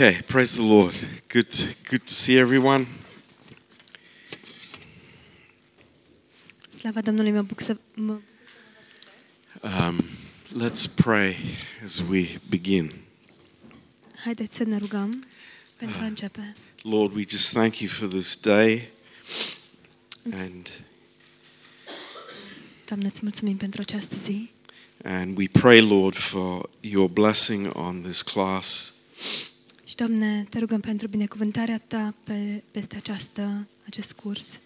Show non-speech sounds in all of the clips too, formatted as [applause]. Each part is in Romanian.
Okay, praise the Lord. Good, good to see everyone. Slava Domnului, mă bucur să mă... Um, let's pray as we begin. Haideți să ne rugăm pentru a începe. Lord, we just thank you for this day, and Doamne, îți mulțumim pentru această zi and we pray, Lord, for your blessing on this class. Și, Doamne, te rugăm pentru binecuvântarea Ta pe, peste această, acest curs.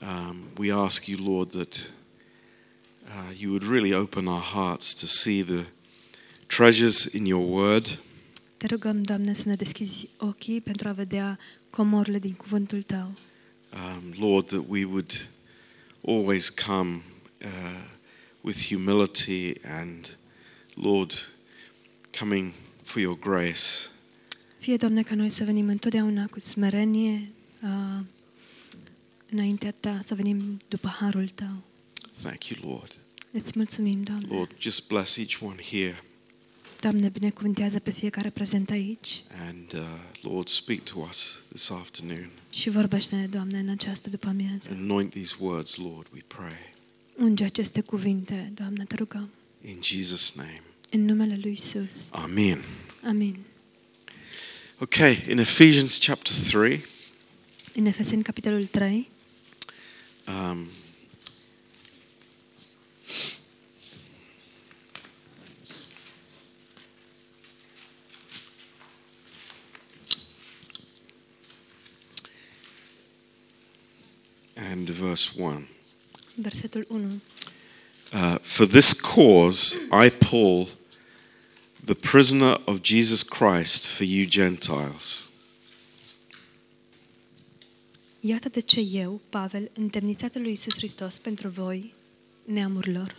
Um, we ask you, Lord, that uh, you would really open our hearts to see the treasures in your word. Te rugăm, Doamne, să ne deschizi ochii pentru a vedea comorile din cuvântul Tău. Um, Lord, that we would always come uh, with humility and, Lord, coming for your grace. Fie, Doamne, ca noi să venim întotdeauna cu smerenie uh, înaintea Ta, să venim după harul Tău. Thank you, Lord. Îți mulțumim, Doamne. Lord, just bless each one here. Doamne, binecuvântează pe fiecare prezent aici And, uh, Lord, speak to us this afternoon. și vorbește-ne, Doamne, în această după amiază. Anoint these words, Lord, we pray. Unge aceste cuvinte, Doamne, te rugăm. In Jesus' name. În numele Lui Isus. Amen. Amin. Okay, in Ephesians chapter 3, În Efeseni, capitolul 3, um, and verse 1. versetul 1. Uh, For this cause I, Paul, the prisoner of Jesus Christ for you Gentiles. Iată de ce eu, Pavel, întemnițatul lui Isus Hristos pentru voi, neamurilor.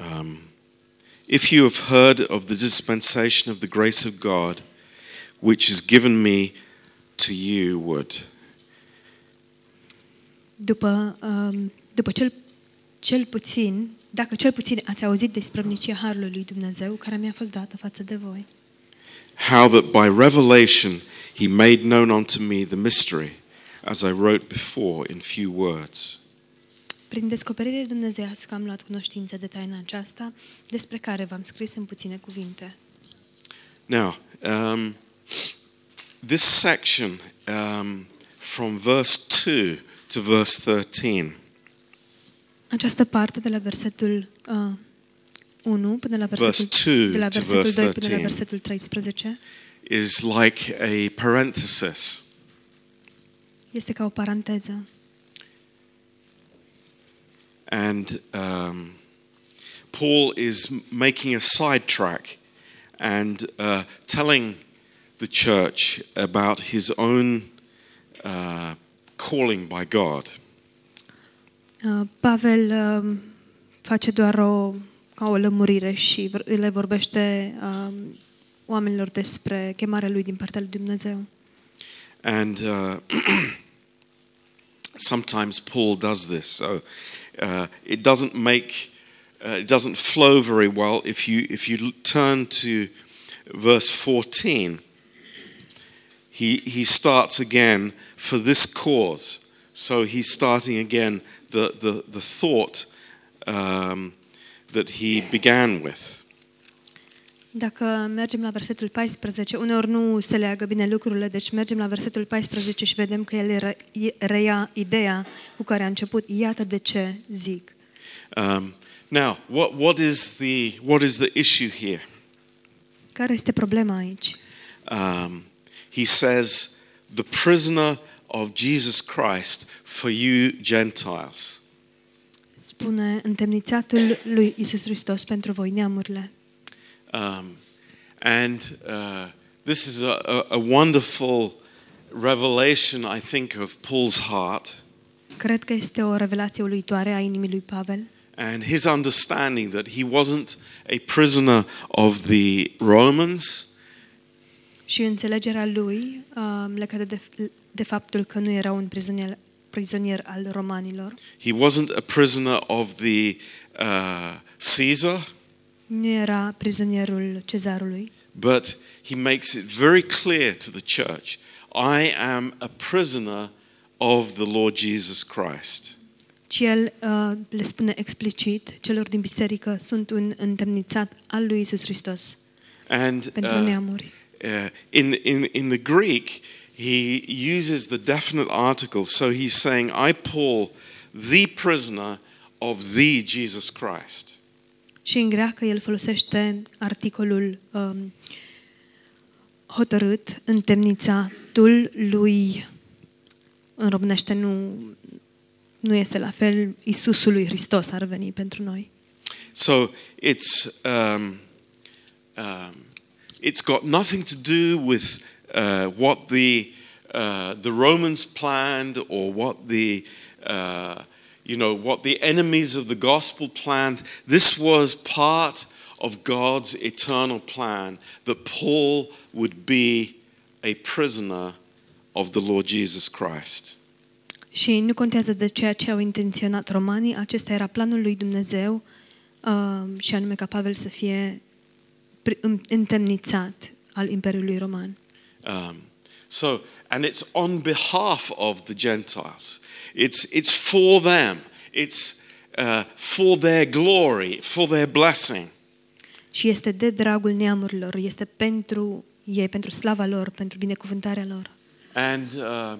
Um, if you have heard of the dispensation of the grace of God, which is given me to you, would. După, um, după cel, cel puțin, dacă cel puțin ați auzit despre mnicia Harului lui Dumnezeu, care mi-a fost dată față de voi. How that by revelation he made known unto me the mystery, as I wrote before in few words. Prin descoperire dumnezeiască am luat cunoștință de taina aceasta, despre care v-am scris în puține cuvinte. Now, um, this section um, from verse 2 to verse 13 Această parte de la versetul uh, 1 până la Verse versetul, 2 de la to versetul verse 2 până la 13. versetul 13 is like a parenthesis. este ca o paranteză. And um, Paul is making a sidetrack and uh, telling the church about his own uh, calling by God. Uh, Pavel uh, face doar o, ca o lămurire și vor- le vorbește uh, oamenilor despre chemarea lui din partea lui Dumnezeu. And uh, [clears throat] sometimes Paul does this. So uh, it doesn't make, uh, it doesn't flow very well. If you, if you turn to verse 14, he, he starts again for this cause. So he's starting again the, the, the thought um, that he began with. Dacă mergem la versetul 14, uneori nu se leagă bine lucrurile, deci mergem la versetul 14 și vedem că el re- reia ideea cu care a început. Iată de ce zic. Um, now, what, what, is the, what is the issue here? Care este problema aici? um, he says, the prisoner of Jesus Christ for you Gentiles. Spune întemnițatul lui Isus Hristos pentru voi neamurile. Um, and uh, this is a, a, a wonderful revelation, I think, of Paul's heart Cred că este o revelație uluitoare a inimii lui Pavel and his understanding that he wasn't a prisoner of the Romans, și înțelegerea lui uh, legată de, de faptul că nu era un prizonier, prizonier al romanilor. he wasn't a prisoner of the uh, Caesar, Nu era prizonierul cezarului, but he makes it very clear to the church I am a prisoner of the Lord Jesus Christ. Ci el uh, le spune explicit celor din biserică, sunt un întemnițat al lui Isus Hristos And pentru uh, neamuri. uh, in, in, in the Greek, he uses the definite article. So he's saying, I, Paul, the prisoner of the Jesus Christ. Și în greacă el folosește articolul um, hotărât, întemnițatul lui, în românește nu, nu este la fel, Iisusul lui Hristos ar veni pentru noi. So it's, um, um, it's got nothing to do with uh, what the, uh, the Romans planned or what the, uh, you know, what the enemies of the gospel planned. This was part of God's eternal plan that Paul would be a prisoner of the Lord Jesus Christ. Și nu contează de ceea ce au intenționat romanii, acesta era planul lui Dumnezeu um, și anume ca Pavel să fie pri- în- întemnițat al Imperiului Roman. Um, so, and it's on behalf of the Gentiles. It's, it's for them. It's uh, for their glory, for their blessing. Și este de dragul neamurilor, este pentru ei, pentru slava lor, pentru binecuvântarea lor. And, uh,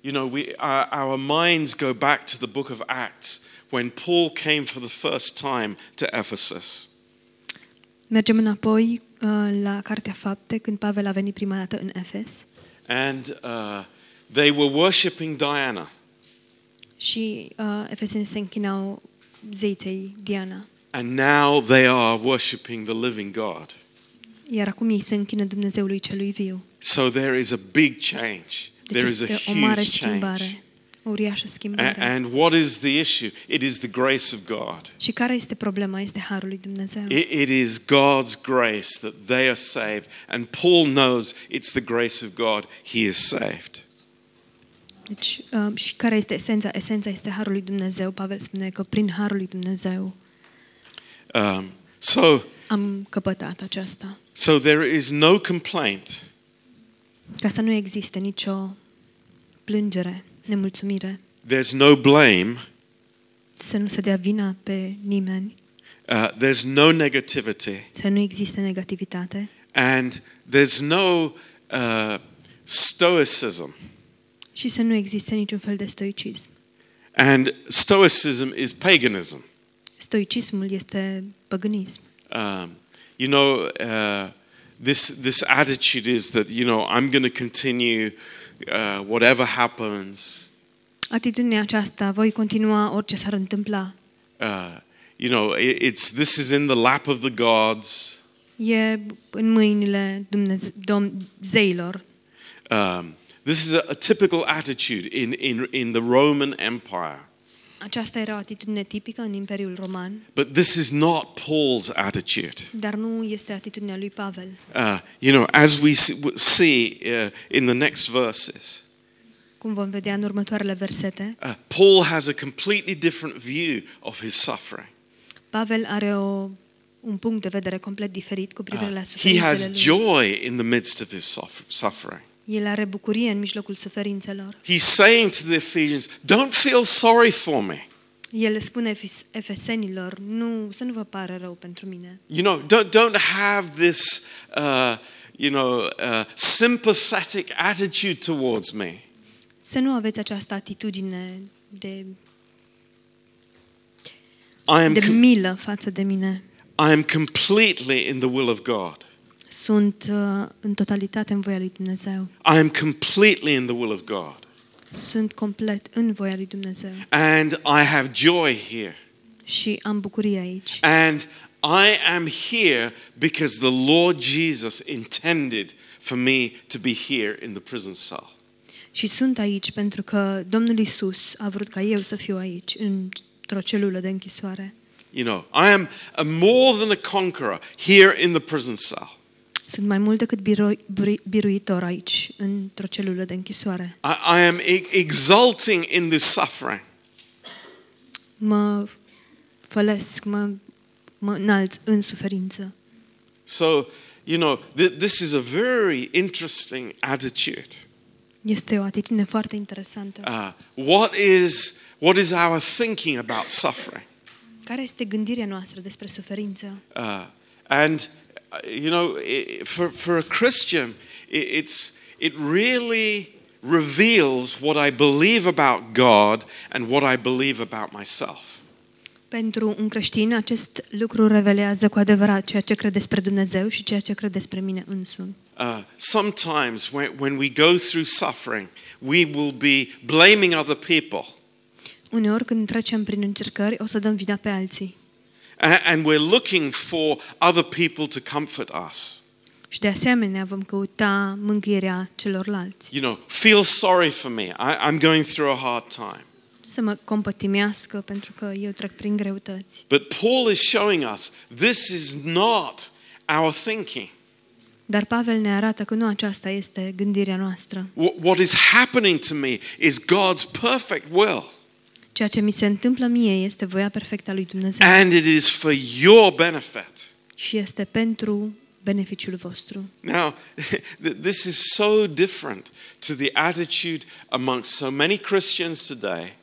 you know, we, our, our minds go back to the book of Acts when Paul came for the first time to Ephesus. Mergem înapoi uh, la Cartea Fapte, când Pavel a venit prima dată în Efes And uh, they were worshipping Diana. și uh, efesenii se închinau zeiței Diana. And now they are worshipping the living God. Iar acum ei se închină Dumnezeului celui viu. So there is a big change. Deci There is a este o mare huge change. schimbare, o uriașă A- schimbare. And what is the issue? It is the grace of God. Și care este problema? Este harul lui Dumnezeu. It, it is God's grace that they are saved. And Paul knows it's the grace of God. He is saved. Deci, uh, și care este esența? Esența este harul lui Dumnezeu. Pavel spune că prin harul lui Dumnezeu Um, so, am căpătat aceasta. so there is no complaint. Ca să nu existe nicio plângere, nemulțumire, There's no blame. să nu se dea vina pe nimeni, Uh, there's no negativity. să nu existe negativitate And there's no uh, stoicism. și să nu existe niciun fel de stoicism. And stoicism is paganism. Stoicismul este păgânism. Um, you know, uh, this this attitude is that you know I'm going to continue uh, whatever happens. Atitudinea aceasta, voi continua orice s-ar întâmpla. Uh, you know, it, it's this is in the lap of the gods. E în mâinile Dumneze- dom- zeilor. Um, this is a, a typical attitude in, in in the Roman Empire. Aceasta era o atitudine tipică în Imperiul Roman, But this is not Paul's attitude. dar nu este atitudinea lui Pavel. Uh, you know, as we see, see uh, in the next verses, Cum vom vedea în următoarele versete, uh, Paul has a completely different view of his suffering. Pavel are o, un punct de vedere complet diferit cu privire la Uh, he suferințele has lui. joy in the midst of his suff- suffering. El are bucurie în mijlocul suferințelor. He's saying to the Ephesians, Don't feel sorry for me. El le spune efes- efesenilor, nu, să nu vă pară rău pentru mine. You know, don't, don't have this, uh, you know, uh, sympathetic attitude towards me. Să nu aveți această atitudine de, I am, de com- milă față de mine. I am completely in the will of God. Sunt uh, în totalitate în voia lui Dumnezeu. I am completely in the will of God. Sunt complet în voia lui Dumnezeu. And I have joy here. Și am bucurie aici. And I am here because the Lord Jesus intended for me to be here in the prison cell. Și sunt aici pentru că Domnul Isus a vrut ca eu să fiu aici, într-o celulă de închisoare. You know, I am a more than a conqueror here in the prison cell. Sunt mai mult decât biroi, biri- biruitor aici, într-o celulă de închisoare. I, I am e- exulting in this suffering. Mă fălesc, mă, mă înalț în suferință. So, you know, th- this is a very interesting attitude. Este o atitudine foarte interesantă. Uh, what is what is our thinking about suffering? Care este gândirea noastră despre suferință? Uh, and uh, you know, i for for a Christian, i it's it really reveals what I believe about God and what I believe about myself. Pentru un creștin, acest lucru revelează cu adevărat ceea ce crede despre Dumnezeu și ceea ce crede despre mine însumi. Uh, sometimes when, when we go through suffering, we will be blaming other people. Uneori când trecem prin încercări, o să dăm vina pe alții. A- And we're looking for other people to comfort us. Și de asemenea vom căuta mângâierea celorlalți. You know, feel sorry for me. I, I'm going through a hard time. Să mă compătimească pentru că eu trec prin greutăți. But Paul is showing us this is not our thinking. Dar Pavel ne arată că nu aceasta este gândirea noastră. Wh- What is happening to me is God's perfect will. Ceea ce mi se întâmplă mie este voia perfectă a lui Dumnezeu And it is for your benefit. și este pentru beneficiul vostru. Now, [laughs] th- this is so different to the attitude amongst so many Christians today.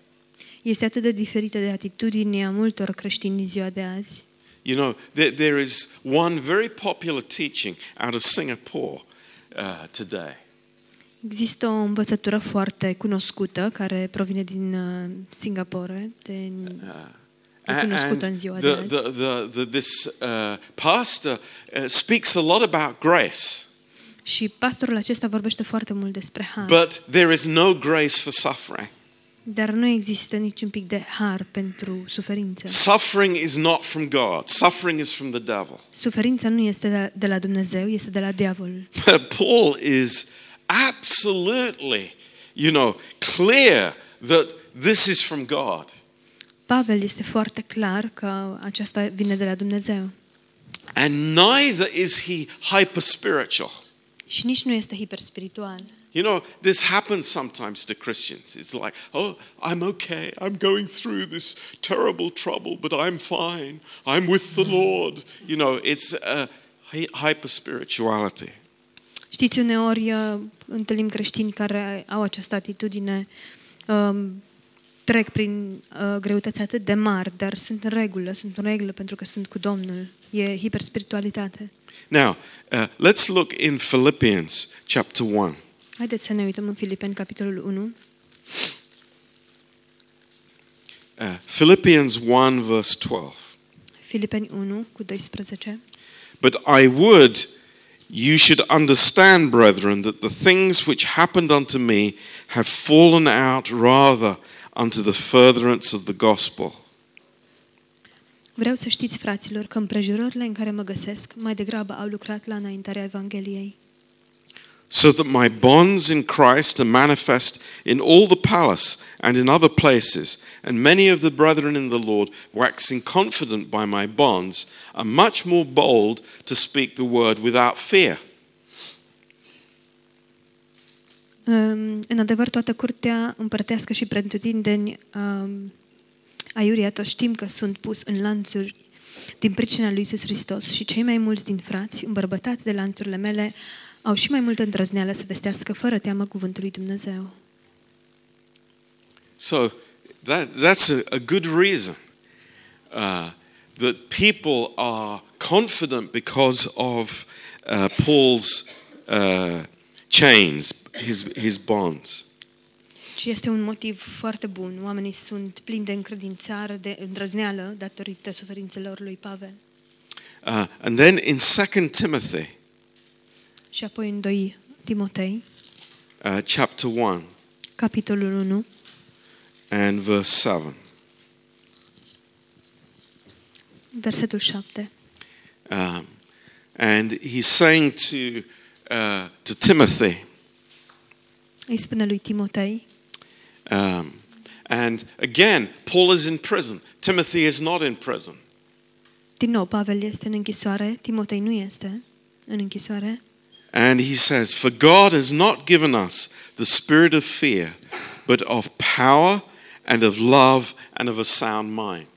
Este atât de diferită de atitudinea multor creștini din ziua de azi. You know, there, there is one very popular teaching out of Singapore uh, today. Există o învățătură foarte cunoscută care provine din uh, Singapore, din, e A- cunoscută în And ziua de the, azi. the, the, the, this uh, pastor uh, speaks a lot about grace, Și pastorul acesta vorbește foarte mult despre har. but there is no grace for suffering. Dar nu există niciun pic de har pentru suferință. Suffering is not from God, suffering is from the devil. Suferința nu este de- de la Dumnezeu, este de la diavol. But [laughs] Paul is absolutely, you know, clear that this is from God. Pavel este foarte clar că aceasta vine de la Dumnezeu. And neither is he hyper spiritual. Și nici nu este hiperspiritual. You know, this happens sometimes to Christians. It's like, oh, I'm okay. I'm going through this terrible trouble, but I'm fine. I'm with the Lord. You know, it's uh, hyper spirituality. Știți, uneori uh, întâlnim creștini care au această atitudine, um, trec prin uh, greutăți atât de mari, dar sunt în regulă, sunt în regulă pentru că sunt cu Domnul. E hiperspiritualitate. Now, uh, let's look in Philippians chapter 1. Haideți să ne uităm în Filipeni, capitolul 1. Uh, Philippians 1, verse 12. Filipeni 1 cu 12. But I would you should understand, brethren, that the things which happened unto me have fallen out rather unto the furtherance of the gospel. Vreau să știți, fraților, că împrejurările în care mă găsesc mai degrabă au lucrat la înaintarea Evangheliei. So that my bonds in Christ are manifest in all the palace and in other places, and many of the brethren in the Lord, waxing confident by my bonds, are much more bold to speak the word without fear. Um, În adevăr, toată curtea împărtească și pretutindeni um, aiuria, toți știm că sunt pus în lanțuri din pricina lui Iisus Hristos și cei mai mulți din frați, îmbărbătați de lanțurile mele, au și mai multă îndrăzneală să vestească fără teamă cuvântul lui Dumnezeu. So that, that's a, a good reason uh, that people are confident because of uh, Paul's uh, chains, his, his bonds. Și este un motiv foarte bun. Oamenii sunt plini de încredințare, de îndrăzneală datorită suferințelor lui Pavel. Uh, and then in 2 Timothy Și apoi în 2 Timotei, uh, chapter 1 capitolul 1, and verse 7. versetul 7. Um, and he's saying to, uh, to Timothy, Îi spune lui Timotei, um, and again, Paul is in prison. Timothy is not in prison. din nou, Pavel este în închisoare, Timotei nu este în închisoare. And he says, For God has not given us the spirit of fear, but of power and of love and of a sound mind.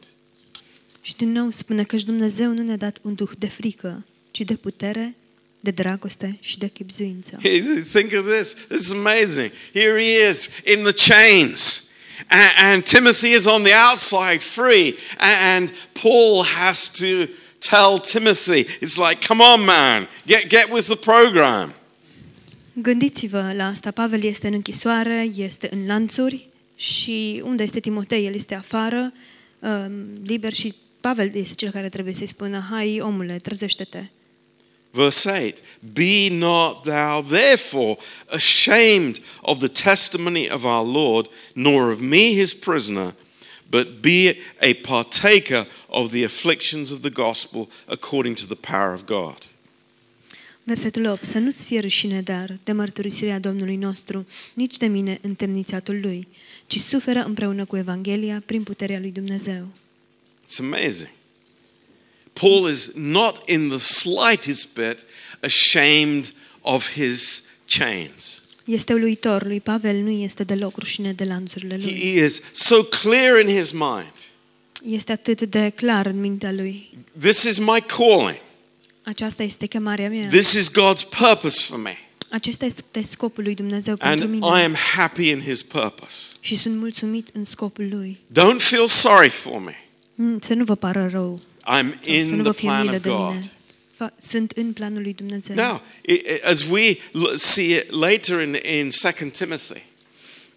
Și din nou spune că și Dumnezeu nu ne-a dat un duh de frică, ci de putere, de dragoste și de chipzuință. [laughs] Think of this. This is amazing. Here he is in the chains. And, and Timothy is on the outside free. And, and Paul has to tell Timothy, it's like, come on, man, get, get with the program. Gândiți-vă la asta. Pavel este în închisoare, este în lanțuri și unde este Timotei? El este afară, um, liber și Pavel este cel care trebuie să-i spună, hai omule, trezește-te. Verse 8 Be not thou therefore ashamed of the testimony of our Lord, nor of me his prisoner, but be a partaker of the afflictions of the gospel according to the power of God. Versetul 8. Să nu-ți fie rușine, dar, de mărturisirea Domnului nostru, nici de mine întemnițatul lui, ci suferă împreună cu Evanghelia prin puterea lui Dumnezeu. It's amazing. Paul is not in the slightest bit ashamed of his chains. Este uluitor, lui Pavel nu este deloc rușine de lanțurile lui. He is so clear in his mind. Este atât de clar în mintea lui. This is my calling. Aceasta este chemarea mea. This is God's purpose for me. Acesta este scopul lui Dumnezeu And pentru I mine. am happy in his purpose. Și sunt mulțumit în scopul lui. Don't feel sorry for me. Mm, Să nu vă pară rău. I'm Să in nu the vă fie plan milă of de God. mine. Fa- Sunt în planul lui Dumnezeu. Now, i- i- as we l- see it later in, in 2 Timothy,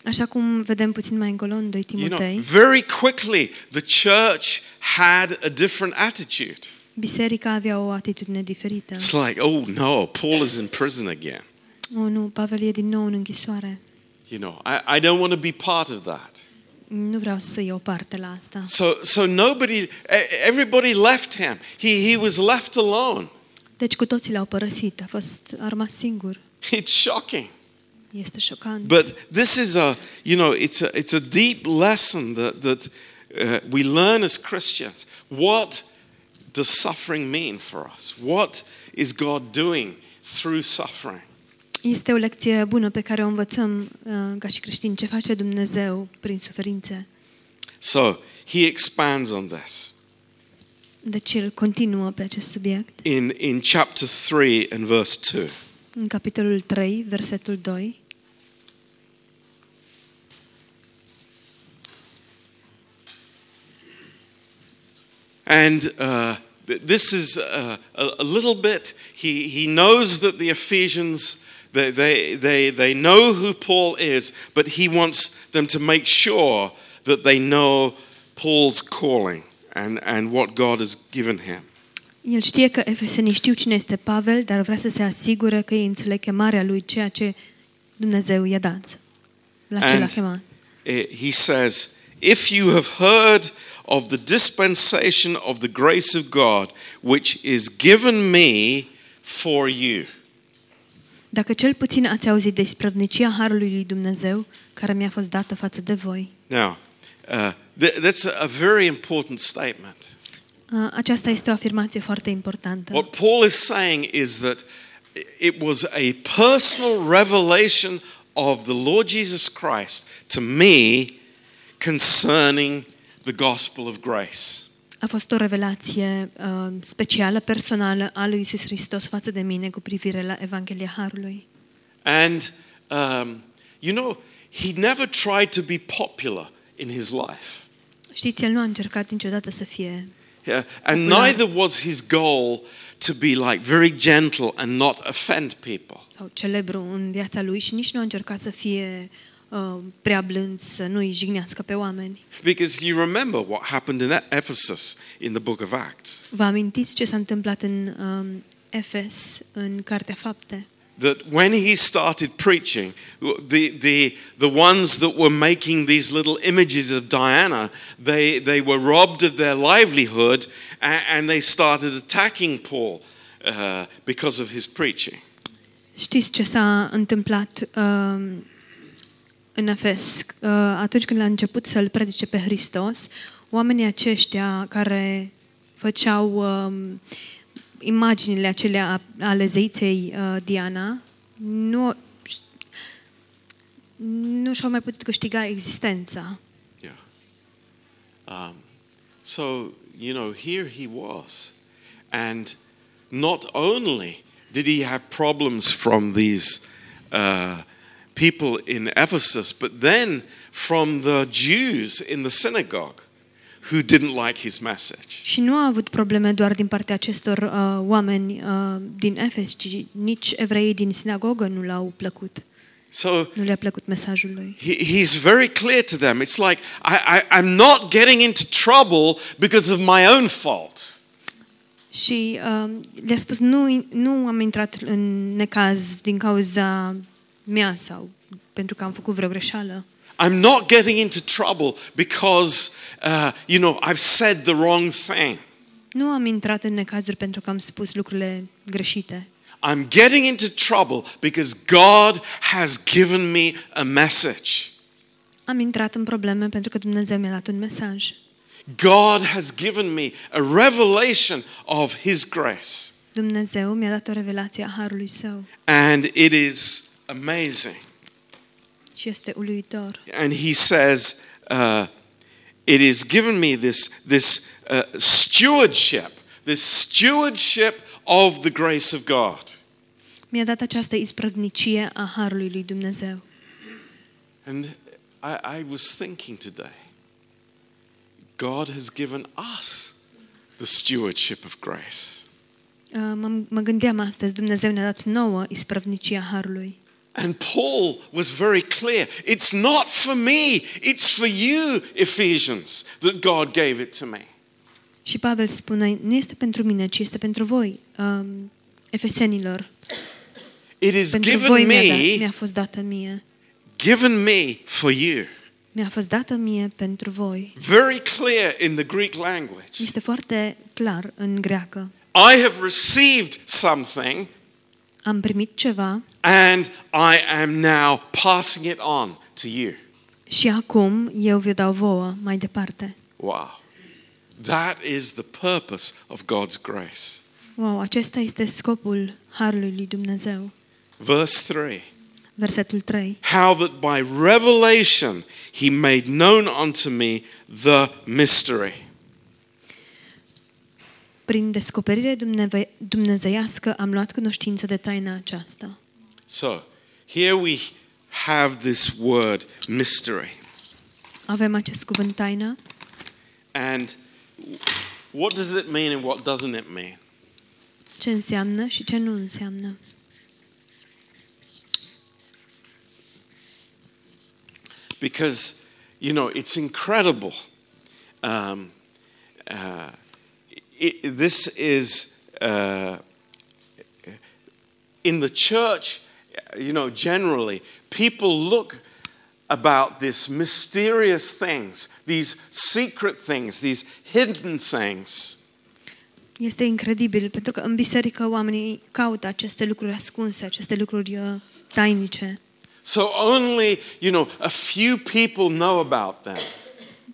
Așa cum vedem puțin mai încolo în 2 you know, Timotei, very quickly the church had a different attitude. biserica avea o atitudine diferită. It's like, oh no, Paul is in prison again. Oh, nu, Pavel e din nou în închisoare. You know, I, I don't want to be part of that. Nu vreau să iau parte la asta. So, so nobody, everybody left him. He, he was left alone. Deci cu toții l-au părăsit, a fost a rămas singur. It's shocking. Este șocant. But this is a, you know, it's a, it's a deep lesson that, that uh, we learn as Christians. What does suffering mean for us? What is God doing through suffering? Este o lecție bună pe care o învățăm uh, ca și creștini. Ce face Dumnezeu prin suferințe? So he expands on this. Deci el continuă pe acest subiect. In, in chapter 3 and verse 2. În capitolul 3, versetul 2. And uh, th- this is uh, a, a little bit, he, he knows that the Ephesians, they, they, they, they know who Paul is, but he wants them to make sure that they know Paul's calling and, and what God has given him. El știe că efesenii știu cine este Pavel, dar vrea să se asigure că ei înțeleg chemarea lui, ceea ce Dumnezeu i-a dat. La ce l-a And- chemat. He says, If you have heard of the dispensation of the grace of God, which is given me for you. Dacă cel puțin ați auzit de isprăvnicia Harului lui Dumnezeu, care mi-a fost dată față de voi. Now, uh, th- that's a very important statement. Uh, Aceasta este o afirmație foarte importantă. What Paul is saying is that it was a personal revelation of the Lord Jesus Christ to me concerning the gospel of grace. A fost o revelație uh, specială, personală a lui Isus Hristos față de mine cu privire la Evanghelia Harului. And, um, you know, he never tried to be popular in his life. Știți, el nu a încercat niciodată să fie Yeah, and Popular. neither was his goal to be like very gentle and not offend people. sau celebru în viața lui și nici nu a încercat să fie uh, prea blând, să nu-i jignească pe oameni. Because you remember what happened in Ephesus in the book of Acts. Vă amintiți ce s-a întâmplat în um, Efes, în Cartea Fapte? That when he started preaching, the, the, the ones that were making these little images of Diana, they, they were robbed of their livelihood and, and they started attacking Paul uh, because of his preaching. Știți ce s-a întâmplat um, în Efes? Uh, atunci când a început să-L predice pe Hristos, oamenii aceștia care făceau um, imaginile acelea a- ale zeiței uh, Diana, nu, nu și-au mai putut câștiga existența. Yeah. Um, so, you know, here he was. And not only did he have problems from these uh, people in Ephesus, but then from the Jews in the synagogue who didn't like his message? Și nu a avut probleme doar din partea acestor uh, oameni uh, din Efes, ci nici evreii din sinagogă nu l-au plăcut. So Nu le-a plăcut mesajul lui. he, he's very clear to them. It's like, I, I, I'm not getting into trouble because of my own fault. Și uh, le-a spus, nu, nu am intrat în necaz din cauza mea sau pentru că am făcut vreo greșeală. I'm not getting into trouble because, uh, you know, I've said the wrong thing. Nu am intrat în necazuri pentru că am spus lucrurile greșite. I'm getting into trouble because God has given me a message. Am intrat în probleme pentru că Dumnezeu mi-a dat un mesaj. God has given me a revelation of His grace. Dumnezeu mi-a dat o revelație a harului său And it is amazing. și este uluitor. And He says, uh, It is given me this, this uh, stewardship, this stewardship of the grace of God. Mi-a dat această isprăvnicie a harului lui Dumnezeu. And I, I was thinking today, God has given us the stewardship of grace. Uh, Mă, mă gândeam astăzi, Dumnezeu ne-a dat nouă isprăvnicia harului. And Paul was very clear it's not for me, it's for you, Ephesians, that God gave it to me. Și Pavel spune, nu este pentru mine, ci este pentru voi, um, efesenilor. It is Pentru given voi me, mi-a fost dată mie. given me for you. Mi-a fost dată mie pentru voi. Very clear in the Greek language. Este foarte clar în greacă. I have received something Am primit ceva and I am now passing it on to you. și acum eu vi dau vouă mai departe. Wow. That is the purpose of God's grace. Wow, acesta este scopul harului lui Dumnezeu. Verse 3 Versetul 3. How that by revelation he made known unto me the mystery. Prin descoperire dumneve- dumnezeiască am luat cunoștință de taina aceasta. So, here we have this word mystery. Avem acest cuvânt taină And what does it mean and what doesn't it mean? ce înseamnă și ce nu înseamnă. Because, you know, it's incredible. Um, uh, it, this is uh, in the church, you know, generally, people look about these mysterious things, these secret things, these hidden things. Este incredibil pentru că în biserică oamenii caută aceste lucruri ascunse, aceste lucruri uh, tainice So only, you know, a few people know about them.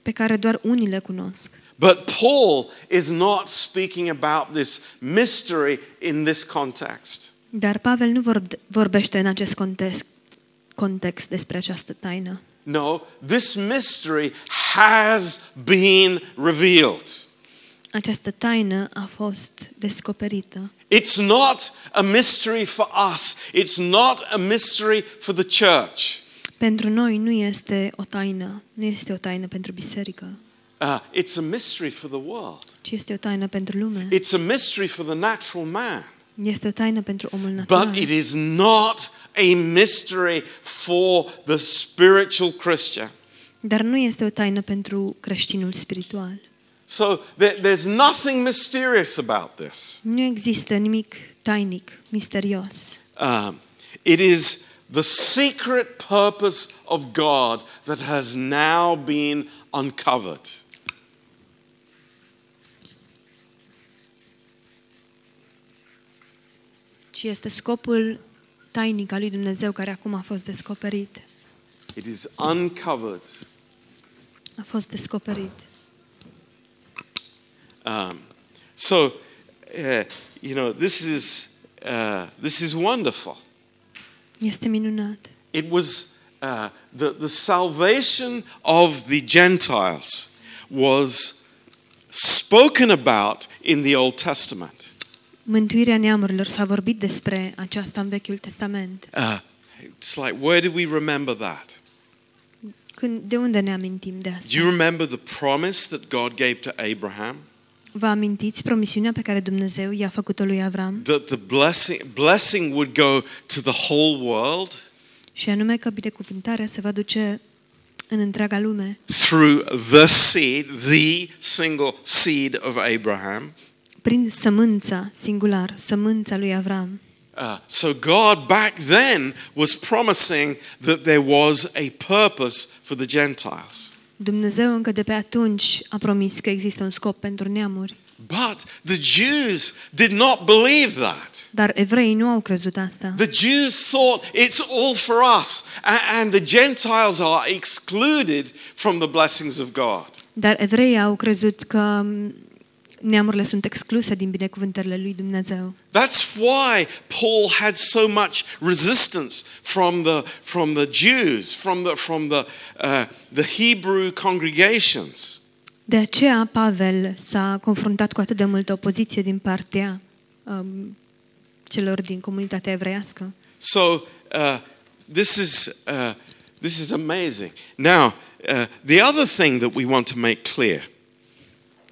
pe care doar unii le cunosc. But Paul is not speaking about this mystery in this context. Dar Pavel nu vorb- vorbește în acest context, context despre această taină. No, this mystery has been revealed. Această taină a fost descoperită. It's not a mystery for us. It's not a mystery for the church. Pentru noi nu este o taină, nu este o taină pentru biserică, Uh, it's a mystery for the world. este o taină pentru lume. It's a mystery for the natural man. Este o taină pentru omul But it is not a mystery for the spiritual Christian. Dar nu este o taină pentru creștinul spiritual. So there, there's nothing mysterious about this. Nu există nimic tainic, misterios. Um, it is the secret purpose of God that has now been uncovered. Ci este scopul tainic al lui Dumnezeu care acum a fost descoperit. It is uncovered. A fost descoperit. Um, so, uh, you know, this is uh, this is wonderful. Este minunat. It was uh, the the salvation of the Gentiles was spoken about in the Old Testament. Mântuirea neamurilor s-a vorbit despre aceasta în Vechiul Testament. Uh, it's like, where do we remember that? Când, de unde ne amintim de Do asta? you remember the promise that God gave to Abraham? Vă amintiți promisiunea pe care Dumnezeu i-a făcut-o lui Avram? That the blessing, blessing would go to the whole world Și anume că binecuvântarea se va duce în întreaga lume through the seed, the single seed of Abraham. Prin sămânța singular, sămânța lui Avram. Uh, so God back then was promising that there was a purpose for the Gentiles. Dumnezeu încă de pe atunci a promis că există un scop pentru neamuri. But the Jews did not believe that. Dar evreii nu au crezut asta. The Jews thought it's all for us, a- and the Gentiles are excluded from the blessings of God. Dar evreii au crezut că m, neamurile sunt excluse din binecuvântările lui Dumnezeu. That's why Paul had so much resistance from the, from the Jews, from the, from the, uh, the Hebrew congregations. De aceea Pavel s-a confruntat cu atât de multă opoziție din partea um, celor din comunitatea evreiască. So uh, this, is, uh, this is amazing. Now, uh, the other thing that we want to make clear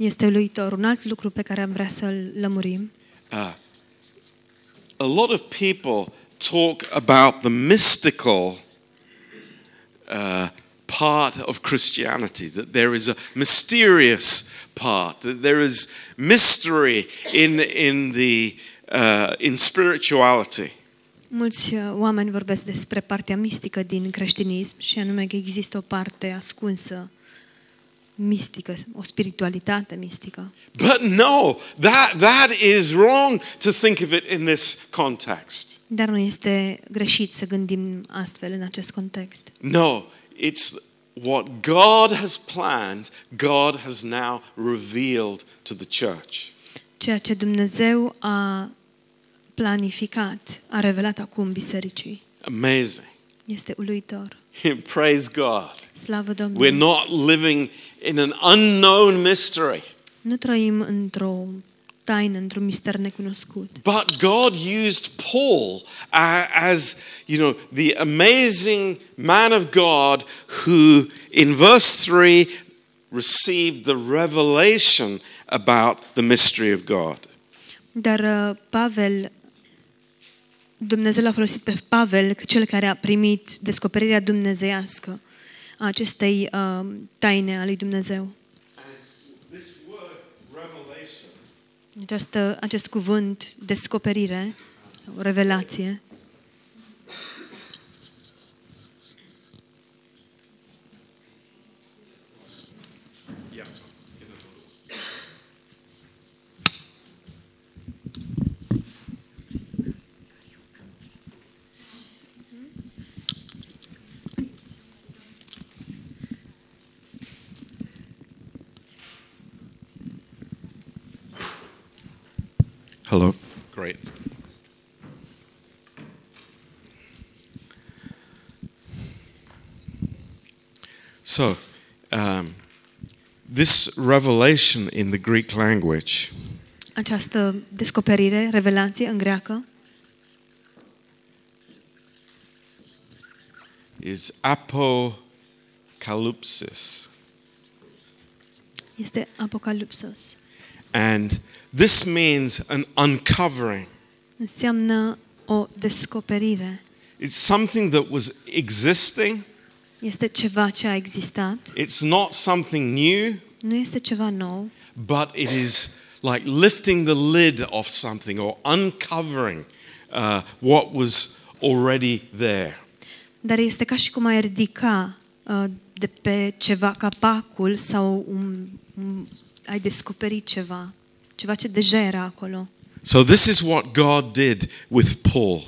Este uluitor. Un alt lucru pe care am vrea să-l lămurim. uh, a lot of people talk about the mystical uh, part of Christianity, that there is a mysterious part, that there is mystery in, in, the, uh, in spirituality. Mulți uh, oameni vorbesc despre partea mistică din creștinism și anume că există o parte ascunsă mistică, o spiritualitate mistică. But no, that, that is wrong to think of it in this context. Dar nu este greșit să gândim astfel în acest context. No, it's what God has planned, God has now revealed to the church. Ceea ce Dumnezeu a planificat, a revelat acum bisericii. Amazing. Este uluitor. [laughs] Praise God. Slavă We're Domnului! not living in an unknown mystery, Nu trăim într-o taină, într-un mister necunoscut. but God used Paul uh, as, you know, the amazing man of God who, in verse 3, received the revelation about the mystery of God. Dar uh, Pavel, Dumnezeu l-a folosit pe Pavel, cel care a primit descoperirea dumnezeiască a acestei uh, taine a lui Dumnezeu. This word, revelation, Această, acest cuvânt, descoperire, o revelație, Hello. Great. So, um, this revelation in the Greek language această descoperire, revelație în greacă, is apocalypsis. este apocalipsos. And this means an uncovering. Înseamnă o descoperire. It's something that was existing, Este ceva ce a existat, it's not something new, nu este ceva nou, but it is like lifting the lid off something or uncovering uh, what was already there. dar este ca și cum ai ridica uh, de pe ceva capacul sau un, un, ai descoperit ceva, ceva ce deja era acolo. So, this is what God did with Paul.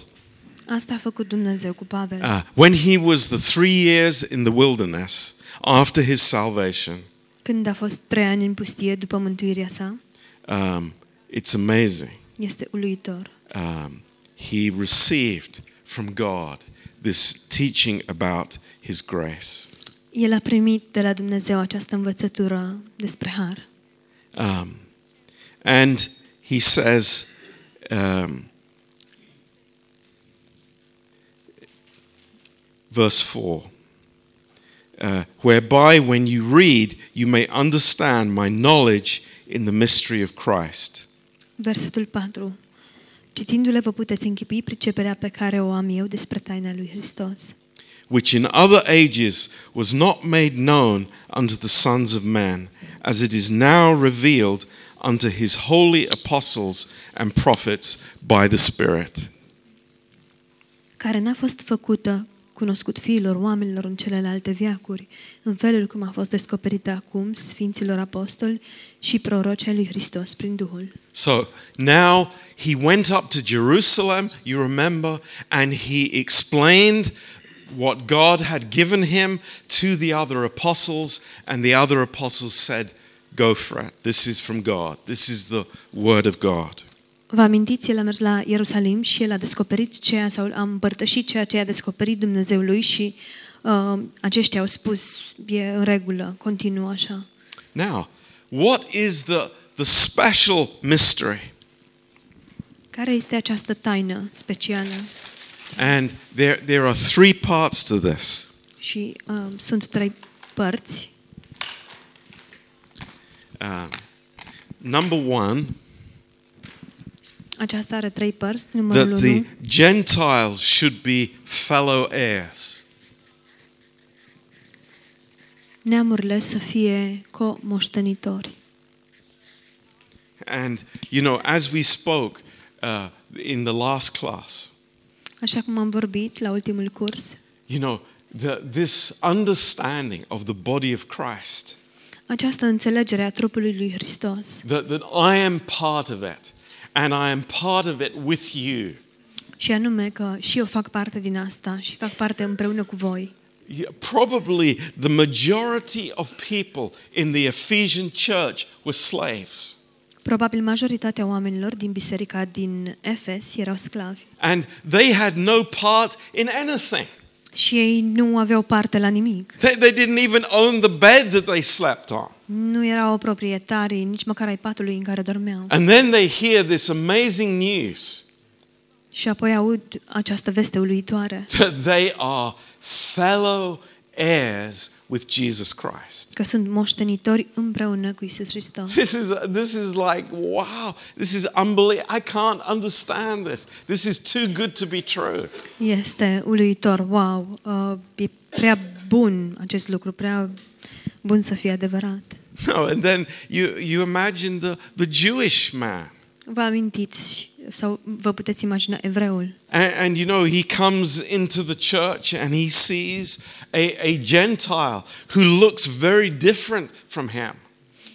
Asta a făcut Dumnezeu cu Pavel. Uh, when he was the three years in the wilderness after his salvation, Când a fost trei ani în pustie după mântuirea sa, um, it's amazing. este uluitor. Um, he received from God this teaching about his grace. El a primit de la Dumnezeu această învățătură despre har. Um, and he says um, verse 4. Uh, whereby, when you read, you may understand my knowledge in the mystery of Christ. Versetul 4. Citindu-le vă puteți închipui priceperea pe care o am eu despre taina lui Hristos, which in other ages was not made known unto the sons of man, as it is now revealed unto his holy apostles and prophets by the Spirit. care n-a fost făcută cunoscut fiilor oamenilor în celelalte viacuri, în felul cum a fost descoperită acum Sfinților Apostoli și proroci lui Hristos prin Duhul. So now he went up to Jerusalem, you remember, and he explained what God had given him to the other apostles, and the other apostles said, Go for it. This is from God. This is the word of God. Vă amintiți, el a mers la Ierusalim și el a descoperit ceea sau a împărtășit ceea ce a descoperit Dumnezeului și uh, aceștia au spus, e în regulă, continuă așa. Now, what is the, the special mystery? Care este această taină specială? And there, there are three parts to this. Și uh, sunt trei părți. Um, number one, Aceasta are trei părți. Numărul that 1, the Gentiles should be fellow heirs. neamurile să fie co-moștenitori. And, you know, as we spoke uh, in the last class, Așa cum am vorbit la ultimul curs, you know, the, this understanding of the body of Christ, această înțelegere a trupului lui Hristos that, that I am part of it, and I am part of it with you. și anume că și eu fac parte din asta și fac parte împreună cu voi. Yeah, probably the majority of people in the Ephesian church were slaves. Probabil majoritatea oamenilor din biserica din Efes erau sclavi And they had no part in anything. Și ei nu aveau parte la nimic. They, they didn't even own the bed that they slept on. Nu erau proprietari nici măcar ai patului în care dormeau. And then they hear this amazing news Și apoi aud această veste uluitoare that they are fellow heirs with Jesus Christ. că sunt moștenitori împreună cu Isus Hristos. This is, this is like, wow, this is unbelievable. I can't understand this. This is too good to be true. Este uluitor, wow, uh, e prea bun acest lucru, prea bun să fie adevărat. [laughs] No, and then you, you imagine the, the Jewish man. Vă amintiți sau vă puteți imagina evreul And, and you know, he comes into the church and he sees a, a Gentile who looks very different from him.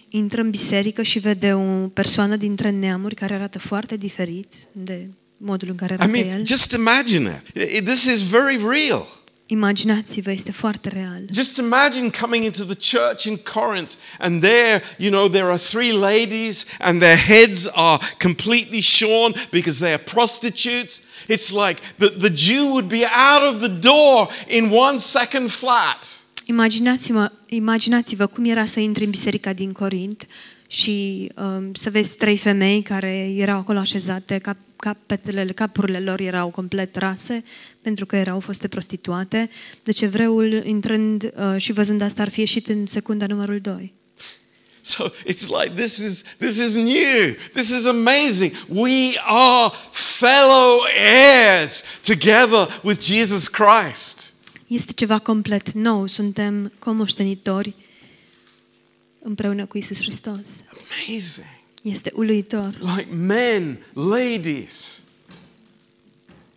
intră în biserică și vede o persoană dintre neamuri care arată foarte diferit de modul în care I arată mean, el. just imagine it. I- This is very real. Imaginați-vă, este foarte real. Just imagine coming into the church in Corinth, and there, you know, there are three ladies, and their heads are completely shorn because they are prostitutes. It's like the, the Jew would be out of the door in one second flat. Imaginați-vă, imaginați-vă cum era să intri în biserica din Corint și um, să vezi trei femei care erau acolo așezate, cap, capetele, capurile lor erau complet rase, pentru că erau foste prostituate. Deci evreul, intrând uh, și văzând asta, ar fi ieșit în secunda numărul 2. So it's like this is this is new. This is amazing. We are fellow heirs together with Jesus Christ. Este ceva complet nou, suntem comoștenitori împreună cu Isus Hristos. Amazing. Este uluitor. Like men, ladies.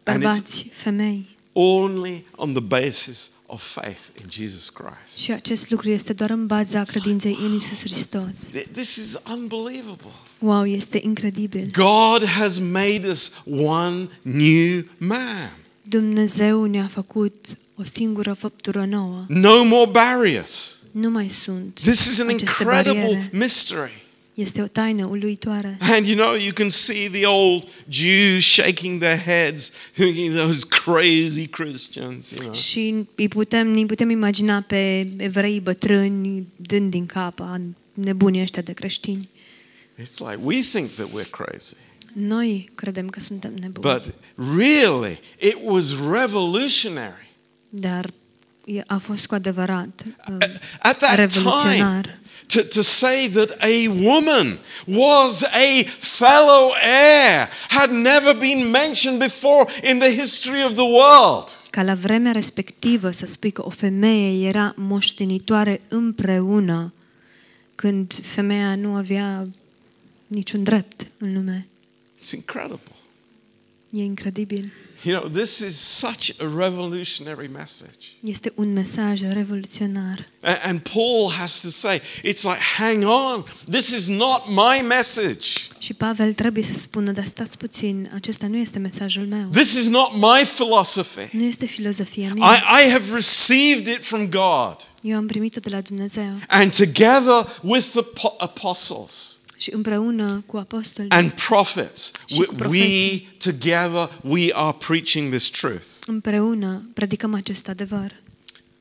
And it's Bărbați, femei. only on the basis of faith in Jesus Christ. Și acest lucru este doar în baza credinței în Isus Hristos. Th- This is unbelievable. Wow, este incredibil. God has made us one new man. Dumnezeu ne-a făcut o singură făptură nouă. No more barriers. Nu mai sunt This is an aceste incredible bariere. mystery. Este o taină uluitoare. And you know, you can see the old Jews shaking their heads, thinking those crazy Christians, you know. Și îi putem, ne putem imagina pe evrei bătrâni dând din cap a nebunii ăștia de creștini. It's like we think that we're crazy. Noi credem că suntem nebuni, But really, it was revolutionary. dar e- a fost cu adevărat uh, At that time, revoluționar. to, to say that a woman was a fellow heir had never been mentioned before in the history of the world. Ca la vremea respectivă să spui că o femeie era moștenitoare împreună când femeia nu avea niciun drept în lume. It's incredible. E incredibil. You know, this is such a revolutionary message. Este un mesaj revoluționar. And Paul has to say, it's like, hang on, this is not my message. Și Pavel trebuie să spună, dar stați puțin, acesta nu este mesajul meu. This is not my philosophy. Nu este filozofia I, mea. I have received it from God. Eu am primit-o de la Dumnezeu. And together with the apostles Și împreună cu apostoli, and prophets, Și we, cu we profeții. together we are preaching this truth. împreună predicăm acest adevăr.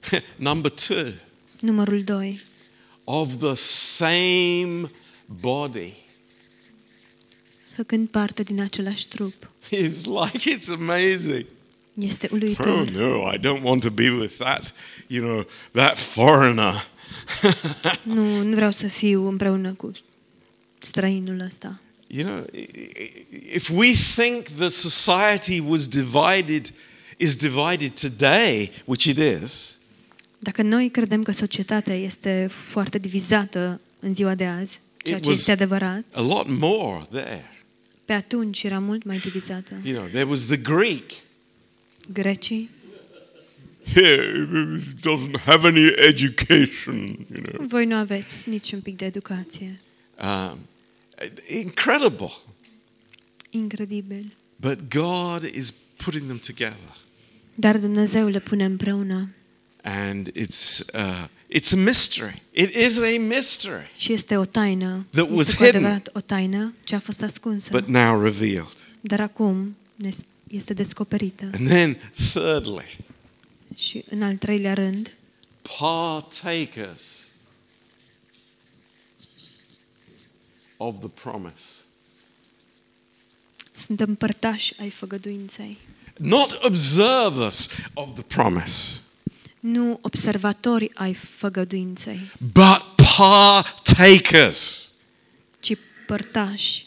[laughs] Number two, Numărul 2. of the same body. Făcând parte din același trup. It's like it's amazing. Este Oh uluitor. no, I don't want to be with that, you know, that foreigner. [laughs] Nu, nu vreau să fiu împreună cu străinul ăsta. You know, i- i- if we think that society was divided, is divided today, which it is, Dacă noi credem că societatea este foarte divizată în ziua de azi, ceea It ce was- este adevărat, a lot more there. pe atunci era mult mai divizată. You know, there was the Greek. Grecii Here doesn't have any education, you know. Voi nu aveți niciun pic de educație. Um, incredible. Incredibil. But God is putting them together. Dar Dumnezeu le pune împreună And it's, uh, it's a mystery. It is a mystery, și este o taină. That was Este cu hidden. adevărat o taină ce a fost ascunsă, but now revealed. dar acum ne- este descoperită. And then, thirdly, Și în al treilea rând, partakers of the promise. suntem părtași ai făgăduinței. Not observers of the promise, Nu observatori ai făgăduinței, but partakers. ci părtași.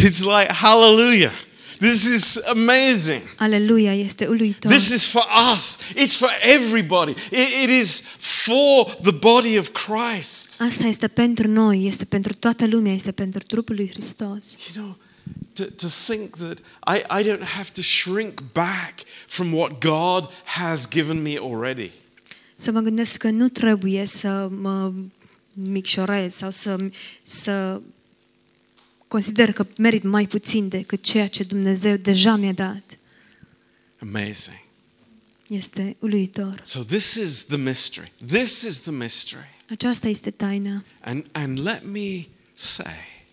It's like, hallelujah. This is amazing. Aleluia, este uluitor. This is for us. It's for everybody. It, it is for the body of Christ. Asta este pentru noi, este pentru toată lumea, este pentru trupul lui Hristos. You know, to, to think that I, I don't have to shrink back from what God has given me already. Să mă gândesc că nu trebuie să mă micșorez sau să, să consider că merit mai puțin decât ceea ce Dumnezeu deja mi-a dat. Amazing. Este uluitor. So this is the mystery. This is the mystery. Aceasta este taina. And and let me say,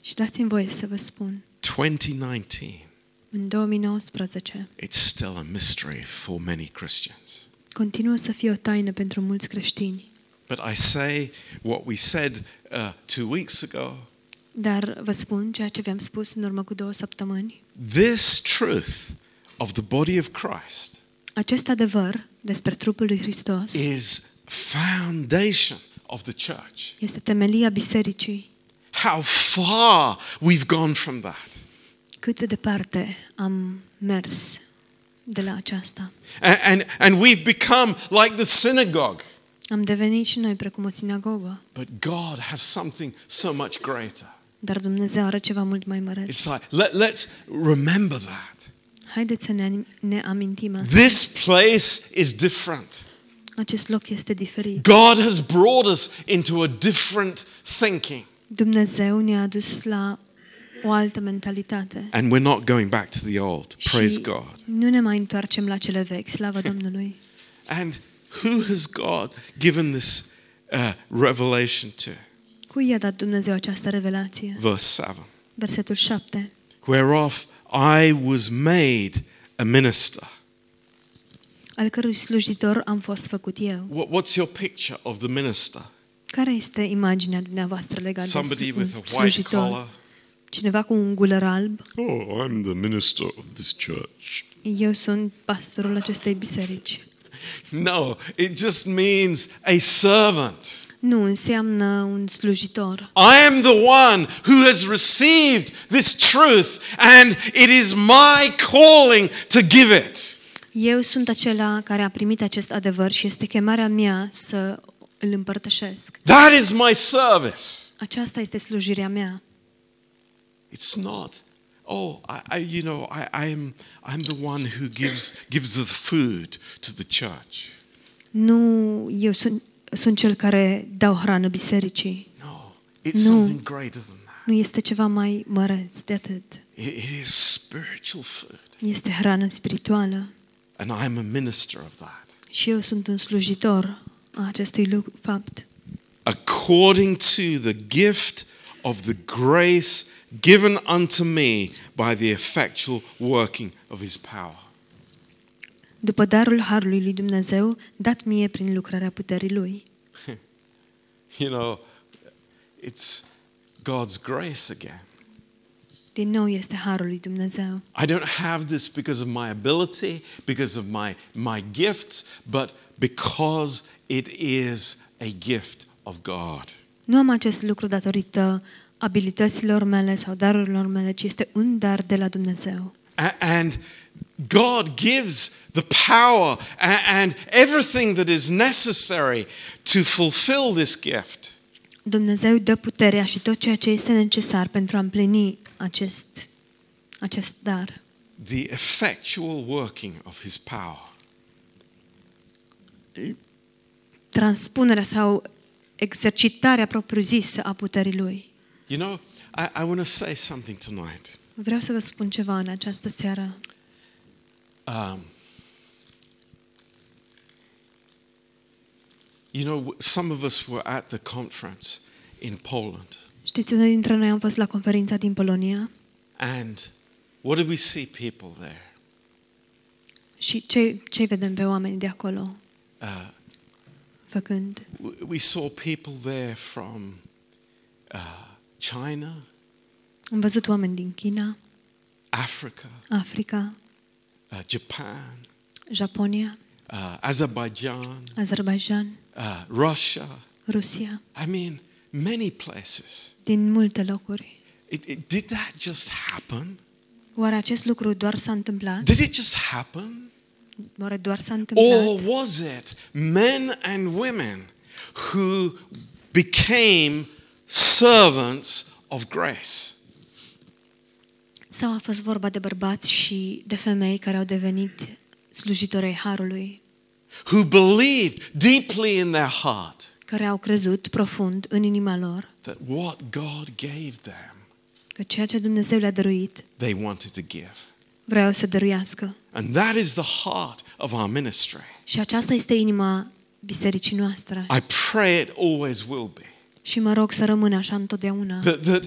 Și dați-mi voie să vă spun, 2019, în 2019 it's still a mystery for many Christians. continuă să fie o taină pentru mulți creștini. But I say what we said uh, two weeks ago. Dar vă spun ceea ce vi-am spus în urmă cu două săptămâni. This truth of the body of Christ Acest adevăr despre trupul lui Hristos is foundation of the church. este temelia bisericii. How far we've gone from that. Cât de departe am mers de la aceasta. And, and, and we've become like the synagogue. Am devenit și noi precum o sinagogă, But God has something so much greater. dar Dumnezeu are ceva mult mai măreț. It's like, let, let's remember that. Haideți să ne, ne amintim asta. This place is different. Acest loc este diferit. God has brought us into a different thinking. Dumnezeu ne-a dus la o altă mentalitate. And we're not going back to the old. Praise și God. nu ne mai întoarcem la cele vechi, slavă [laughs] Domnului. And who has God given this uh, revelation to? Cui i-a dat Dumnezeu această revelație? Verse 7. Versetul 7. Whereof I was made a minister. Al cărui slujitor am fost făcut eu. What, what's your picture of the minister? Care este imaginea dumneavoastră legată Somebody de with a un white slujitor? collar, cineva cu un guler alb, Oh, I'm the minister of this church. eu sunt pastorul acestei biserici. [laughs] No, it just means a servant. Nu, înseamnă un slujitor. I am the one who has received this truth, and it is my calling to give it. Eu sunt acela care a primit acest adevăr și este chemarea mea să îl împărtășesc. That is my service. Aceasta este slujirea mea. It's not, oh, I, I you know, I, I am I'm the one who gives gives the food to the church. Nu, eu sunt, sunt cel care dau hrană bisericii. No, it's No. something greater than that. Nu este ceva mai măreț de atât. It, it is spiritual food. Este hrană spirituală. And I'm a minister of that. Și eu sunt un slujitor a acestui lucru, fapt. According to the gift of the grace given unto me by the effectual working of his power. După darul harului lui Dumnezeu, dat mie prin lucrarea puterii lui. [laughs] You know, it's God's grace again. Din nou este harul lui Dumnezeu. I don't have this because of my ability, because of my, my gifts, but because it is a gift of God. Nu am acest lucru datorită abilităților mele sau darurilor mele, ci este un dar de la Dumnezeu. A- And God gives the power a- and everything that is necessary to fulfill this gift. Dumnezeu dă puterea și tot ceea ce este necesar pentru a împlini acest, acest dar. The effectual working of his power. Transpunerea sau exercitarea propriu-zisă a puterii lui. You know, I, I want to say something tonight. Vreau să vă spun ceva în această seară. Um, you know, some of us were at the conference in Poland, Știți, unul dintre noi am fost la conferința din Polonia and what did we see people there? și ce, ce vedem pe oameni de acolo Uh, făcând? w- we saw people there from uh, China, Am văzut oameni din China, Africa, Africa, uh, Japan, Japonia, uh, Azerbaijan, Azerbaijan, uh, Russia. Rusia, I mean, many places. din multe locuri. It, it, did that just happen? Oare acest lucru doar s-a întâmplat? Did it just happen? Oare doar s-a întâmplat? Or was it men and women who became servants of grace? Sau a fost vorba de bărbați și de femei care au devenit slujitori ai Harului, Who believed deeply in their heart care au crezut profund în inima lor that what God gave them, că ceea ce Dumnezeu le-a dăruit they wanted to give. vreau să dăruiască. And that is the heart of our ministry. Și aceasta este inima bisericii noastre. I pray it always will be. Și mă rog să rămână așa întotdeauna. That, that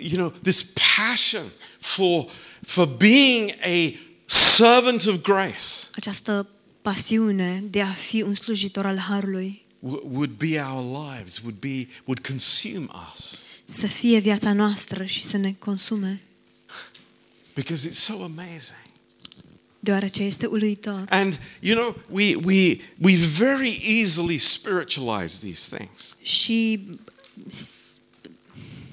you know, this passion for, for being a servant of grace Această pasiune de a fi un slujitor al Harului w- would be our lives, would, be, would consume us. să fie viața noastră și să ne consume, Because it's so amazing. Deoarece este uluitor. And, you know, we, we, we very easily spiritualize these things. Și s-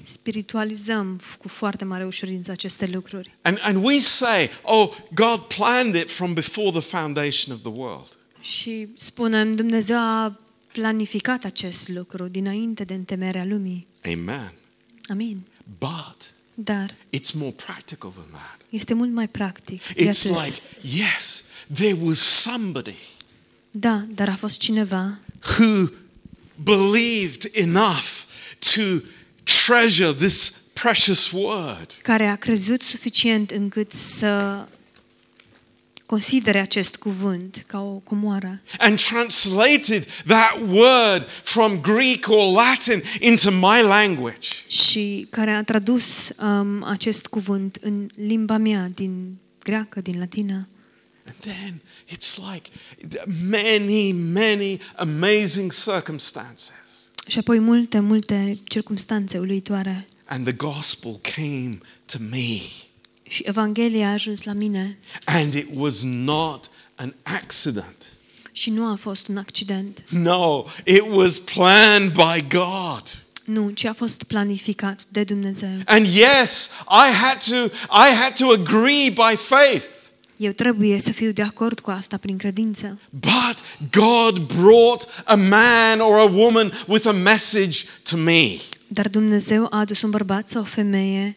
spiritualizăm cu foarte mare ușurință aceste lucruri. And, and we say, oh, God planned it from before the foundation of the world. Și spunem, Dumnezeu a planificat acest lucru dinainte de întemerea lumii. Amen. Amin. But Dar it's more practical than that. este mult mai practic. de It's atât. like, yes, there was somebody Da, dar a fost cineva who believed enough to treasure this precious word. care a crezut suficient încât să considere acest cuvânt ca o comoară and translated that word from Greek or Latin into my language. și care a tradus um, acest cuvânt în limba mea, din greacă, din latină. And then it's like many, many amazing circumstances. Și apoi multe, multe circumstanțe uluitoare. and the gospel came to me. Și Evanghelia a ajuns la mine And it was not an accident. și nu a fost un accident. No, it was planned by God. Nu, ci a fost planificat de Dumnezeu. And yes, I had to I had to agree by faith. Eu trebuie să fiu de acord cu asta prin credință. But God brought a man or a woman with a message to me. Dar Dumnezeu a adus un bărbat sau o femeie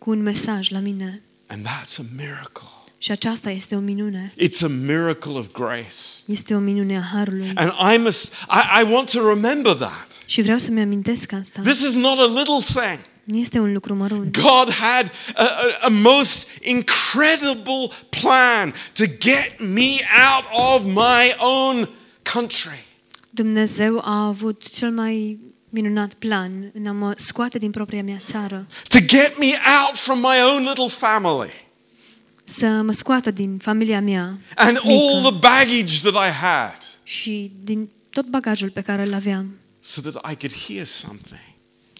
cu un mesaj la mine. And that's a miracle. Și aceasta este o minune. It's a miracle of grace. Este o minune a Harului. And I must I, I want to remember that. Și vreau să-mi amintesc asta. This is not a little thing. Nu este un lucru mărunt. God had a, a, a most incredible plan to get me out of my own country. Dumnezeu a avut cel mai minunat plan în a mă scoate din propria mea țară, To get me out from my own little family. Să mă scoată din familia mea and all mică the baggage that I had. Și din tot bagajul pe care îl aveam, so that I could hear something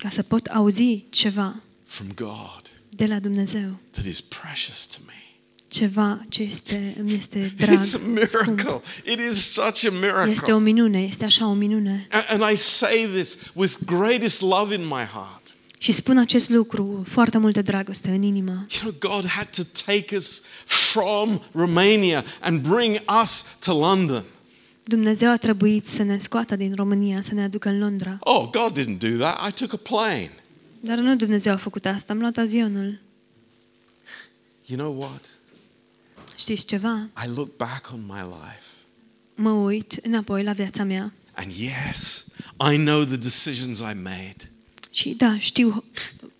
ca să pot auzi ceva from God de la Dumnezeu, that is precious to me. Ceva ce este, îmi este drag, It's a scump. miracle. It is such a Este o miracle. minune, este așa o minune. And and I say this with greatest love in my heart. Și spun acest lucru cu foarte multă dragoste în inimă. You know, God had to take us from Romania and bring us to London. Dumnezeu a trebuit să ne scoată din România, să ne aducă în Londra. Oh, God didn't do that. I took a plane. Dar nu Dumnezeu a făcut asta, am luat avionul. You know what? Știți ceva? I look back on my life. Mă uit înapoi la viața mea And yes, I know the decisions I made, și da, știu,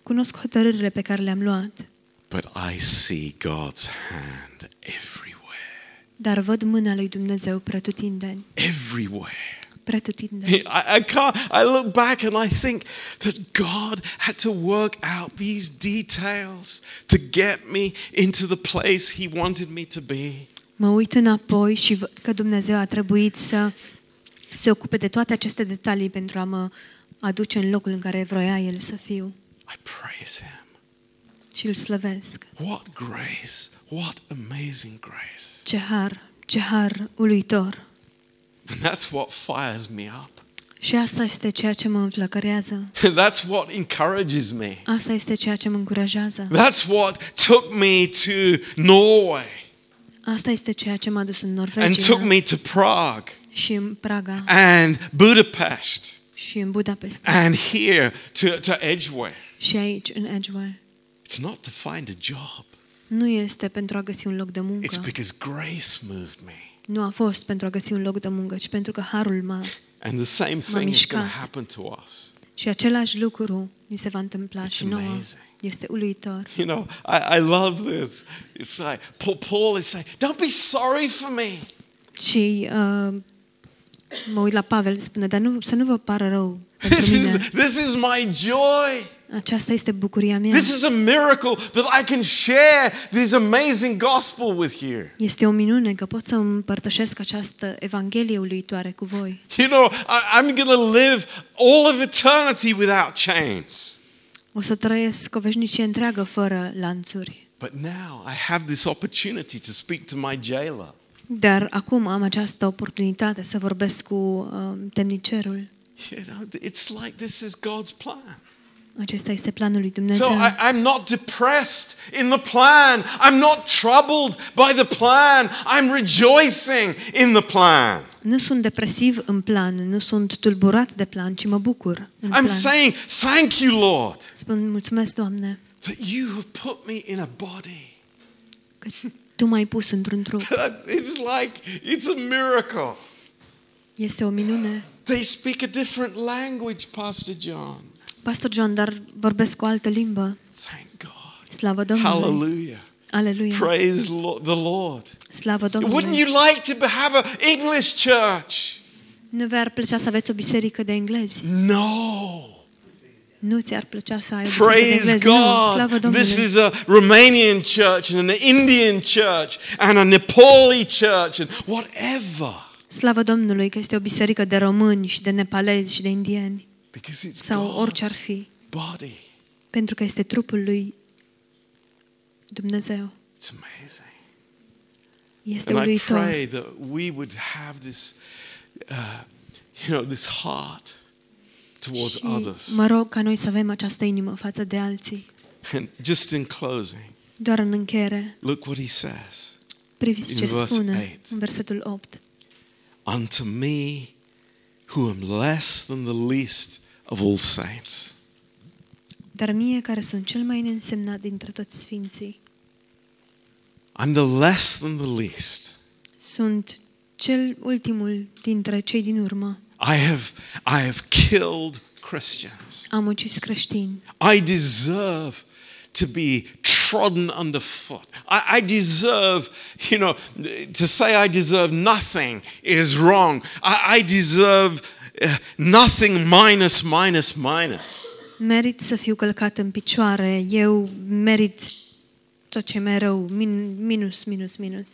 cunosc hotărârile pe care le-am luat, but I see God's hand everywhere. dar văd mâna lui Dumnezeu pretutindeni, Everywhere. Pretutindeni. I, I can't, I look back and I think that God had to work out these details to get me into the place He wanted me to be. Mă uit înapoi și văd că Dumnezeu a trebuit să se ocupe de toate aceste detalii pentru a mă aduce în locul în care vroia El să fiu I praise Him. și îl slăvesc. What grace! What amazing grace! Ce har, ce har uluitor. And that's what fires me up. Și asta este ceea ce mă înflăcărează. [laughs] That's what encourages me. Asta este ceea ce mă încurajează. That's what took me to Norway Asta este ceea ce m-a dus în and took Norvegia me to Prague și în Praga and Budapest și în Budapest and here to, to Edgeware. și aici în Edgeware. It's not to find a job. Nu este pentru a găsi un loc de It's muncă. because grace moved me. Nu a fost pentru a găsi un loc de muncă, ci pentru că harul m-a. And the same thing is going to mișcat. happen to us. Și același lucru ni se va întâmpla It's și nouă. amazing. Este uluitor. You know, I, I love this. It's like Paul, Paul is saying, "Don't be sorry for me." Și uh, mă uit la Pavel, spune, dar nu, să nu vă pară rău pentru This is mine. this is my joy. Aceasta este bucuria mea. This is a miracle that I can share this amazing gospel with you. Este o minune că pot să împărtășesc această evanghelie uluitoare cu voi. You know, I, I'm going to live all of eternity without chains. O să trăiesc o veșnicie întreagă fără lanțuri. But now I have this opportunity to speak to my jailer. Dar acum am această oportunitate să vorbesc cu uh, temnicerul. You know, it's like this is God's plan. Acesta este planul lui So Dumnezeu. I, I'm not depressed in the plan. I'm not troubled by the plan. I'm rejoicing in the plan. Nu sunt depresiv în plan, nu sunt tulburat de plan, ci mă bucur în I'm plan. saying, Thank you, Lord, Spun mulțumesc, Doamne, that you have put me in a body. că Tu m-ai pus într-un trup. [laughs] It's like, it's a miracle. Este o minune. They speak a different language, Pastor John. Pastor John, dar vorbesc o altă limbă. Thank God. Slavă Domnului. Hallelujah. Aleluia. Praise lo- the Lord. Slavă Wouldn't Domnului. you like to have an English church? Nu vi-ar plăcea să aveți o biserică de englezi? No. Nu ți-ar plăcea să ai o biserică de Praise englezi? Nu, slavă God. Domnului. This is a Romanian church and an Indian church and a Nepali church and whatever. Slavă Domnului că este o biserică de români și de nepalezi și de indieni Because it's sau orice ar God's fi. body. Pentru că este trupul lui Dumnezeu. It's amazing. Este And I uluitor. pray that we would have this, uh, you know, this heart towards Și others. mă rog ca noi să avem această inimă față de alții. And just in closing, Doar în încheiere, look what he says. priviți In ce verse spune eight. în versetul 8. Unto me, who am less than the least of all saints. Dar mie, care sunt cel mai neînsemnat dintre toți sfinții, I'm the less than the least. sunt cel ultimul dintre cei din urmă. I have, I have killed Christians. Am ucis creștini. I deserve to be trodden underfoot. I, I deserve, you know, to say I deserve nothing is wrong. I, I deserve uh, nothing minus, minus, minus. Merit să fiu călcat în picioare. Eu merit tot ce mai rău. Min, minus, minus, minus.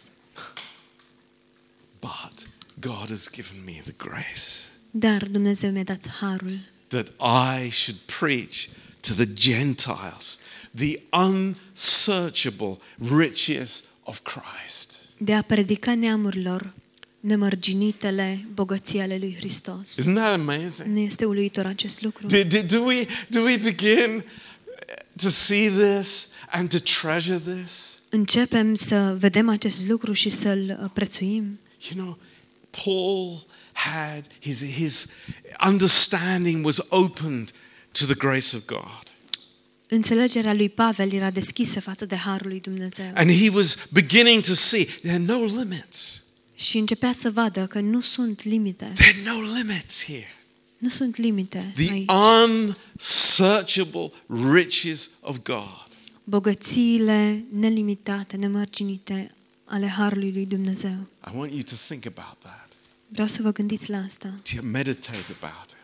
But God has given me the grace Dar Dumnezeu mi-a dat harul that I should preach to the Gentiles the unsearchable riches of Christ. de a predica neamurilor nemărginitele bogății ale lui Hristos. Isn't that amazing? Nu este uluitor acest lucru? Do, do, do, we, do we begin to see this and to treasure this? Începem să vedem acest lucru și să-l uh, prețuim. You know, Paul had his, his understanding was opened to the grace of God. Înțelegerea lui Pavel era deschisă față de harul lui Dumnezeu And he was beginning to see there are no limits. și începea să vadă că nu sunt limite. There are no limits here. Nu sunt limite The aici. unsearchable riches of God. Bogățiile nelimitate, nemărginite ale harului lui Dumnezeu. I want you to think about that, Vreau să vă gândiți la asta. to meditate about it.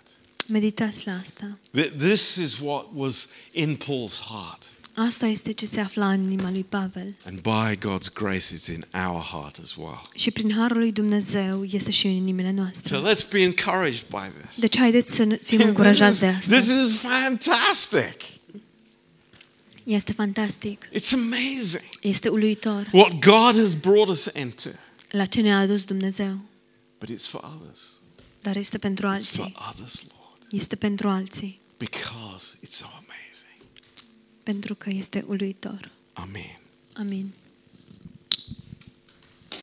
Meditați la asta. Th- This is what was in Paul's heart. Asta este ce se afla în inima lui Pavel. And by God's grace, it's in our heart as well. Și prin harul lui Dumnezeu este și în inimile So noastre. let's be encouraged by this. Deci haideți să ne- fim [laughs] încurajați de This is, asta. this is fantastic. Este fantastic. It's amazing Este uluitor what God has brought us into. la ce ne-a adus Dumnezeu. But it's for others. Dar este pentru It's for alții. others, Lord, Este pentru alții. because it's so amazing. Pentru că este uluitor. Amen. Amin.